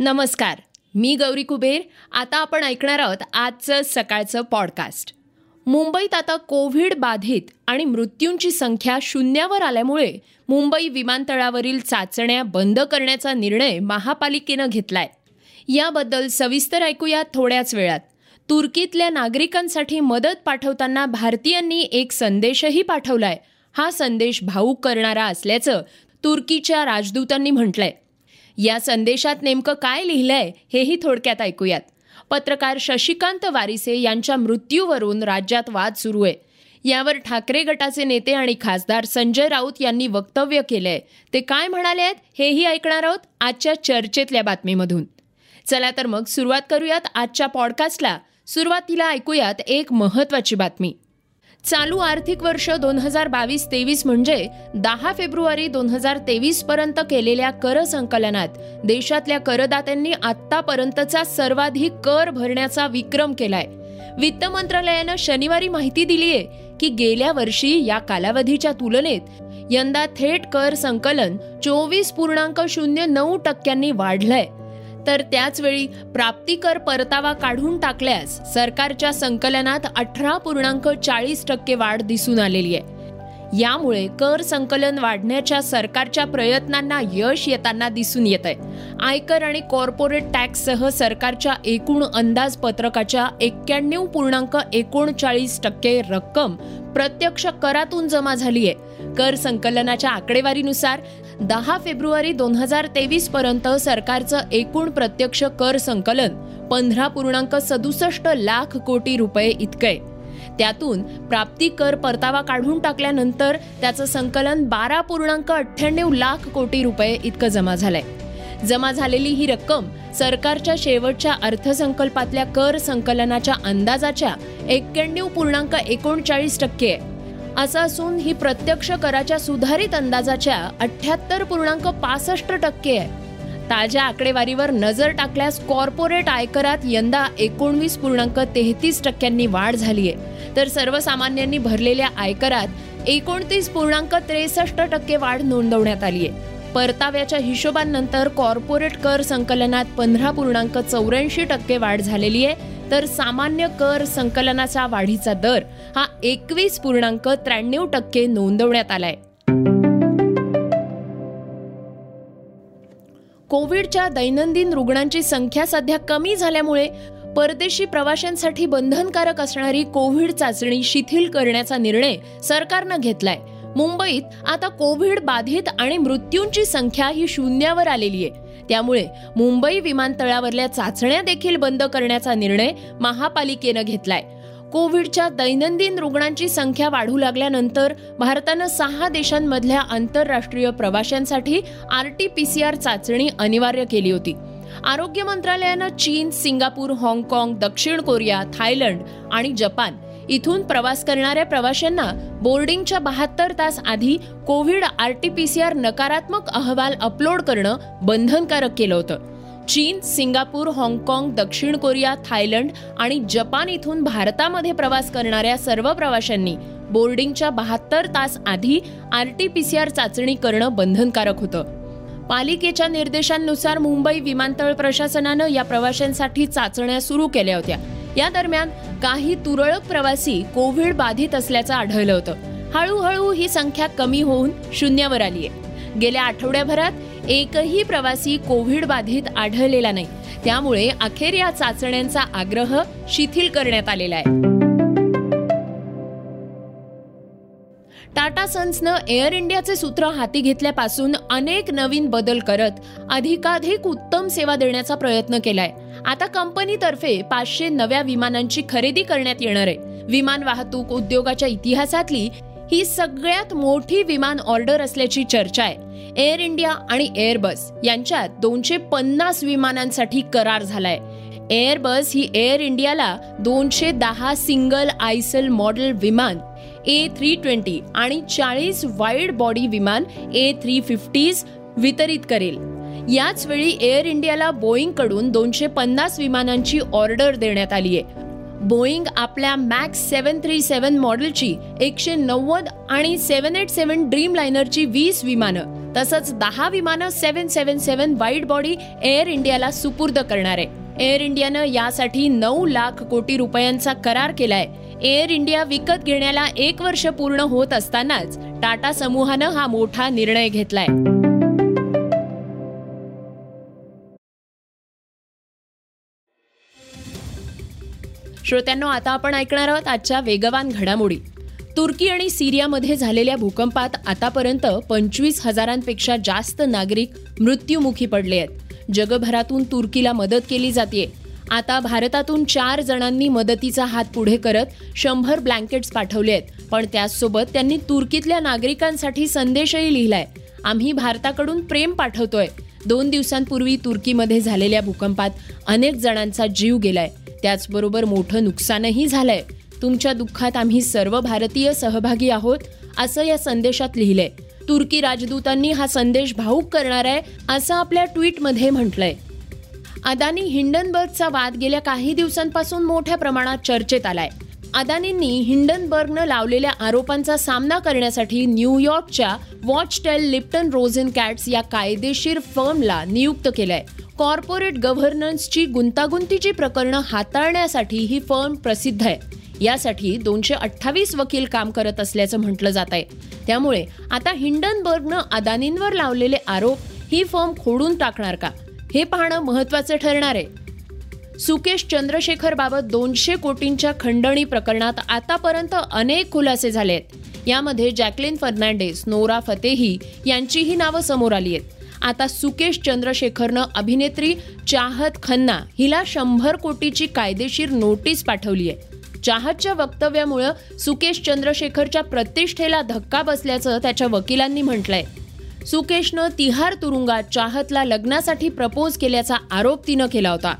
नमस्कार मी गौरी कुबेर. आता आपण ऐकणार आहोत आजचं सकाळचं पॉडकास्ट मुंबईत आता कोविड बाधित आणि मृत्यूंची संख्या शून्यावर आल्यामुळे मुंबई विमानतळावरील चाचण्या बंद करण्याचा निर्णय महापालिकेनं घेतलाय. याबद्दल सविस्तर ऐकूया थोड्याच वेळात. तुर्कीतल्या नागरिकांसाठी मदत पाठवताना भारतीयांनी एक संदेशही पाठवलाय. हा संदेश भाऊक करणारा असल्याचं तुर्कीच्या राजदूतांनी म्हटलंय. या संदेशात नेमकं काय लिहिलंय हेही थोडक्यात ऐकूयात. पत्रकार शशिकांत वारिसे यांच्या मृत्यूवरून राज्यात वाद सुरू आहे. यावर ठाकरे गटाचे नेते आणि खासदार संजय राऊत यांनी वक्तव्य केलंय. ते काय म्हणाले आहेत हेही ऐकणार आहोत आजच्या चर्चेतल्या बातमीमधून. चला तर मग सुरुवात करूयात आजच्या पॉडकास्टला सुरुवातीला ऐकूयात एक महत्वाची बातमी. चालू आर्थिक वर्ष दोन हजार बावीस तेवीस म्हणजे दहा फेब्रुवारी दोन हजार तेवीस पर्यंत केलेल्या कर संकलनात देशातल्या करदात्यांनी आतापर्यंतचा सर्वाधिक कर भरण्याचा विक्रम केलाय. वित्त मंत्रालयानं शनिवारी माहिती दिलीय की गेल्या वर्षी या कालावधीच्या तुलनेत यंदा थेट कर संकलन चोवीस पूर्णांक शून्य नऊ टक्क्यांनी वाढलंय. तर त्याचवेळी प्राप्तिकर परतावा काढून टाकल्यास सरकारच्या संकलनात अठरा पूर्णांक चाळीस टक्के वाढ दिसून आलेली आहे. यामुळे कर संकलन वाढण्याच्या सरकारच्या प्रयत्नांना यश येताना दिसून येत आहे. आयकर आणि कॉर्पोरेट टॅक्ससह सरकारच्या एकूण अंदाजपत्रकाच्या एक्क्याण्णव पूर्णांक एकोणचाळीस टक्के रक्कम प्रत्यक्ष करातून जमा झाली आहे. कर संकलनाच्या आकडेवारीनुसार दहा फेब्रुवारी दोन हजार तेवीस पर्यंत सरकारचं एकूण प्रत्यक्ष कर संकलन पंधरा पूर्णांक सदुसष्ट लाख कोटी रुपये इतकंय. त्यातून प्राप्ती कर परतावा काढून टाकल्यानंतर त्याचं संकलन बारा पूर्णांक अठ्ठ्याण्णव लाख कोटी रुपये इतकं जमा झालंय. जमा झालेली ही रक्कम सरकारच्या शेवटच्या अर्थसंकल्पातल्या कर संकलनाच्या अंदाजाच्या एक्क्याण्णव पूर्णांक एकोणचाळीस टक्के आहे. असं असून ही प्रत्यक्ष कराच्या सुधारित अंदाजाच्या अठ्याहत्तर पूर्णांक पासष्ट टक्के आहे. ताज्या आकडेवारीवर नजर टाकल्यास कॉर्पोरेट आयकरात यंदा एकोणवीस पूर्णांक तेहतीस टक्क्यांनी वाढ झाली आहे. तर सर्वसामान्यांनी भरलेल्या आयकरात एकोणतीस पूर्णांक त्रेसष्ट टक्के वाढ नोंदवण्यात आली आहे. परताव्याच्या हिशोबांनंतर कॉर्पोरेट कर संकलनात पंधरा पूर्णांक चौऱ्याऐंशी टक्के वाढ झालेली आहे. तर सामान्य कर संकलनाचा वाढीचा दर हा एकवीस पूर्णांक त्र्याण्णव टक्के नोंदवण्यात आलाय. कोविडच्या दैनंदिन रुग्णांची संख्या सध्या कमी झाल्यामुळे परदेशी प्रवाशांसाठी बंधनकारक असणारी कोविड चाचणी शिथिल करण्याचा निर्णय सरकारनं घेतलाय. मुंबईत आता कोविड बाधित आणि मृत्यूंची संख्या ही शून्यावर आलेली आहे. त्यामुळे मुंबई विमानतळावरल्या चाचण्या देखील बंद करण्याचा निर्णय महापालिकेनं घेतलाय. कोविडच्या दैनंदिन रुग्णांची संख्या वाढू लागल्यानंतर भारतानं सहा देशांमधल्या आंतरराष्ट्रीय प्रवाशांसाठी R T P C R चाचणी अनिवार्य केली होती. आरोग्य मंत्रालयानं चीन सिंगापूर हाँगकाँग दक्षिण कोरिया थायलंड आणि जपान इथून प्रवास करणाऱ्या प्रवाशांना बोर्डिंगच्या बहात्तर तास आधी कोविड आरटीपीसीआर नकारात्मक अहवाल अपलोड करणं बंधनकारक केलं होतं. चीन सिंगापूर हाँगकाँग दक्षिण कोरिया थायलंड आणि जपान इथून भारतामध्ये प्रवास करणाऱ्या सर्व प्रवाशांनी बोर्डिंगच्या बहात्तर तास आधी आरटीपीसीआर चाचणी करणं बंधनकारक होतं. पालिकेच्या निर्देशांनुसार मुंबई विमानतळ प्रशासनानं या प्रवाशांसाठी चाचण्या सुरू केल्या होत्या. या दरम्यान काही तुरळक प्रवासी कोविड बाधित असल्याचं आढळलं होतं. हळूहळू ही संख्या कमी होऊन शून्यावर आली आहे गेल्या आठवड्याभरात एकही प्रवासी कोविड बाधित आढळलेला नाही. त्यामुळे अखेर या चाचण्यांचा आग्रह शिथिल करण्यात आलेला आहे. टाटा सन्सनं एअर इंडियाचे सूत्र हाती घेतल्यापासून अनेक नवीन बदल करत अधिकाधिक उत्तम सेवा देण्याचा प्रयत्न केलाय. आता कंपनीतर्फे पाचशे नव्या विमानांची खरेदी करण्यात येणार आहे. विमान वाहतूक उद्योगाच्या इतिहासातली ही सगळ्यात मोठी विमान ऑर्डर असल्याची चर्चा आहे. एअर इंडिया आणि एअरबस यांच्यात दोनशे पन्नास विमानांसाठी करार झालाय. एअरबस ही एअर इंडियाला दोनशे दहा सिंगल आयसल मॉडेल विमान ए थ्री ट्वेंटी आणि चाळीस वाईड बॉडी विमान ए थ्री फिफ्टीज वितरित करेल. याच वेळी एअर इंडियाला बोईंगकडून दोनशे पन्नास विमानांची ऑर्डर देण्यात आली आहे. बोईंग आपल्या मॅक्स सेवन थ्री सेवन मॉडेलची एकशे नव्वद आणि सेवन एट सेवन ड्रीम लायनरची वीस विमानं तसंच दहा विमानं seven seven seven wide body air इंडियाला सुपूर्द करणार आहे. एअर इंडियानं यासाठी नऊ लाख कोटी रुपयांचा करार केलाय. एअर इंडिया विकत घेण्याला एक वर्ष पूर्ण होत असतानाच टाटा समूहानं हा मोठा निर्णय घेतलाय. श्रोत्यांनो आता आपण ऐकणार आहोत आजच्या वेगवान घडामोडी. तुर्की आणि सिरियामध्ये झालेल्या भूकंपात आतापर्यंत पंचवीस हजारांपेक्षा जास्त नागरिक मृत्युमुखी पडले आहेत. जगभरातून तुर्कीला मदत केली जाते आता भारतातून चार जणांनी मदतीचा हात पुढे करत शंभर ब्लँकेट्स पाठवले आहेत. पण त्याचसोबत त्यांनी तुर्कीतल्या नागरिकांसाठी संदेशही लिहिलाय. आम्ही भारताकडून प्रेम पाठवतोय. दोन दिवसांपूर्वी तुर्कीमध्ये झालेल्या भूकंपात अनेक जणांचा जीव गेलाय. त्याचबरोबर मोठं नुकसानही झालंय. तुमच्या दुःखात आम्ही सर्व भारतीय सहभागी आहोत असं या संदेशात लिहिलंय. तुर्की राजदूतांनी हा संदेश भाऊक करणार आहे असं आपल्या ट्विटमध्ये म्हटलंय. अदानी हिंडनबर्गचा वाद गेल्या काही दिवसांपासून मोठ्या प्रमाणात चर्चेत आलाय. अदानींनी हिंडनबर्गनं लावलेल्या आरोपांचा सामना करण्यासाठी न्यूयॉर्कच्या Wachtell Lipton Rosen Katz या कायदेशीर फर्मला नियुक्त केलंय. कॉर्पोरेट गव्हर्नन्सची गुंतागुंतीची प्रकरणं हाताळण्यासाठी ही फर्म प्रसिद्ध आहे. यासाठी दोनशे अठ्ठावीस वकील काम करत असल्याचं म्हटलं जात आहे. त्यामुळे आता हिंडनबर्गनं अदानींवर लावलेले आरोप ही फर्म खोडून टाकणार का? हे पाहणं महत्वाचं ठरणार आहे. सुकेश चंद्रशेखर बाबत दोनशे कोटींच्या खंडणी प्रकरणात आतापर्यंत अनेक खुलासे झाले आहेत. यामध्ये जॅकलिन फर्नांडेस नोरा फतेही यांचीही नावं समोर आली आहेत. आता सुकेश चंद्रशेखरनं अभिनेत्री चाहत खन्ना हिला शंभर कोटीची कायदेशीर नोटीस पाठवली आहे. चाहतच्या वक्तव्यामुळं सुकेश चंद्रशेखरच्या प्रतिष्ठेला धक्का बसल्याचं त्याच्या वकिलांनी म्हटलंय. सुकेशनं तिहार तुरुंगात चाहतला लग्नासाठी प्रपोज केल्याचा आरोप तिनं केला होता.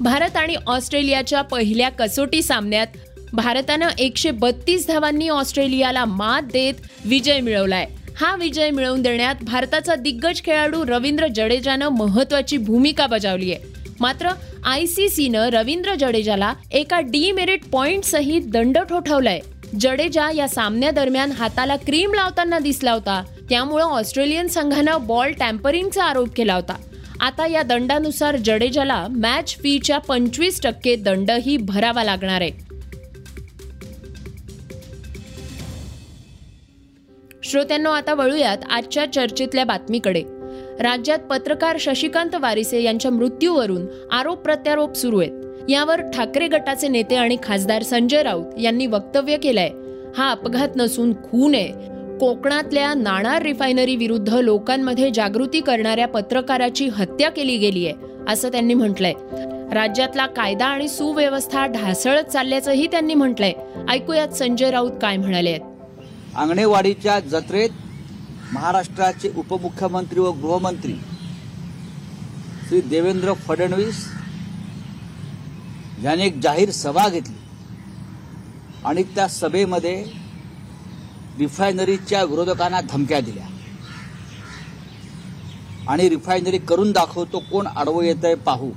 भारत आणि ऑस्ट्रेलियाच्या पहिल्या कसोटी सामन्यात भारतानं एकशे बत्तीस धावांनी ऑस्ट्रेलियाला मात देत विजय मिळवलाय. हा विजय मिळवून देण्यात भारताचा दिग्गज खेळाडू रवींद्र जडेजानं महत्वाची भूमिका बजावली आहे मात्र आय सी सीनं रवींद्र जडेजाला एका डीमेरिट पॉइंटसहित दंड ठोठावलाय. जडेजा या सामन्यादरम्यान हाताला क्रीम लावताना दिसला होता. त्यामुळं ऑस्ट्रेलियन संघानं बॉल टॅम्परिंगचा आरोप केला होता. आता या दंडानुसार जडेजाला मॅच फीच्या पंचवीस टक्के दंडही भरावा लागणार आहे. श्रोत्यांनो आता वळूयात आजच्या चर्चेतल्या बातमीकडे. राज्यात पत्रकार शशिकांत वारिसे यांच्या मृत्यूवरून आरोप प्रत्यारोप सुरू आहेत. यावर ठाकरे गटाचे नेते आणि खासदार संजय राऊत यांनी वक्तव्य केलंय. हा अपघात नसून खून आहे. कोकणातल्या नाणार रिफायनरी विरुद्ध लोकांमध्ये जागृती करणाऱ्या पत्रकाराची हत्या केली गेली आहे असं त्यांनी म्हटलंय. राज्यातला कायदा आणि सुव्यवस्था ढासळत चालल्याचंही त्यांनी म्हटलंय. ऐकूयात संजय राऊत काय म्हणाले आहेत. आंगणेवाडीच्या जत्रेत महाराष्ट्राचे उपमुख्यमंत्री व गृहमंत्री श्री देवेंद्र फडणवीस यांनी एक जाहीर सभा घेतली. आणि त्या सभेमध्ये रिफायनरीच्या विरोधकांना धमक्या दिल्या. आणि रिफायनरी करून दाखवतो कोण आडवं येत आहे पाहू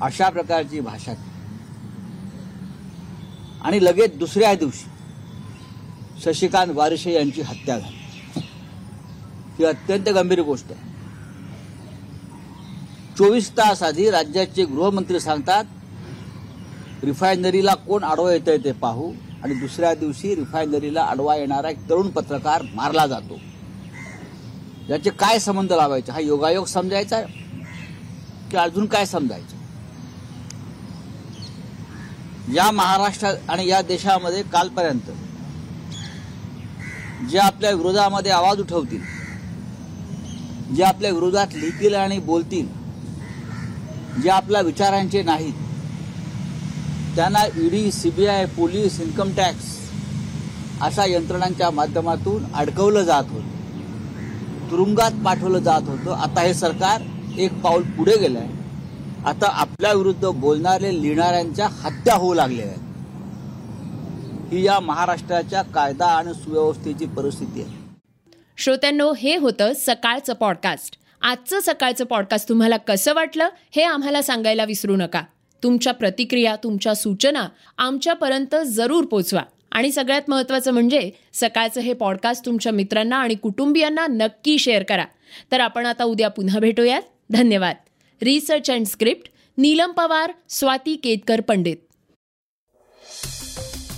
अशा प्रकारची भाषा आणि लगेच दुसऱ्या दिवशी शशिकांत वारशे यांची हत्या झाली. ही अत्यंत गंभीर गोष्ट आहे. चोवीस तास आधी राज्याचे गृहमंत्री सांगतात रिफायनरीला कोण आडवा येतंय ते पाहू. आणि दुसऱ्या दिवशी रिफायनरीला आडवा येणारा एक तरुण पत्रकार मारला जातो. याचे काय संबंध लावायचे? हा योगायोग समजायचा की अजून काय समजायचं? या महाराष्ट्रात आणि या देशामध्ये कालपर्यंत जे आपल्या विरोधामध्ये आवाज उठवतील जे आपल्या विरोधात लिहितील आणि बोलतील जे आपल्या विचारांचे नाहीत त्यांना ED CBI police income tax अशा यंत्रणांच्या माध्यमातून अडकवलं जात होतं. तुरुंगात पाठवलं जात होतं. आता हे सरकार एक पाऊल पुढे गेलं आहे आता आपल्या विरुद्ध बोलणारे लिहिणाऱ्यांच्या हत्या होऊ लागल्या आहेत. ही या महाराष्ट्राच्या कायदा आणि सुव्यवस्थेची परिस्थिती आहे. श्रोत्यांनो हे होतं सकाळचं पॉडकास्ट आजचं सकाळचं पॉडकास्ट तुम्हाला कसं वाटलं हे आम्हाला सांगायला विसरू नका. तुमच्या प्रतिक्रिया तुमच्या सूचना आमच्यापर्यंत जरूर पोचवा. आणि सगळ्यात महत्त्वाचं म्हणजे सकाळचं हे पॉडकास्ट तुमच्या मित्रांना आणि कुटुंबियांना नक्की शेअर करा. तर आपण आता उद्या पुन्हा भेटूयात. धन्यवाद. Research and script Neelam Pawar Swati Ketkar Pandit.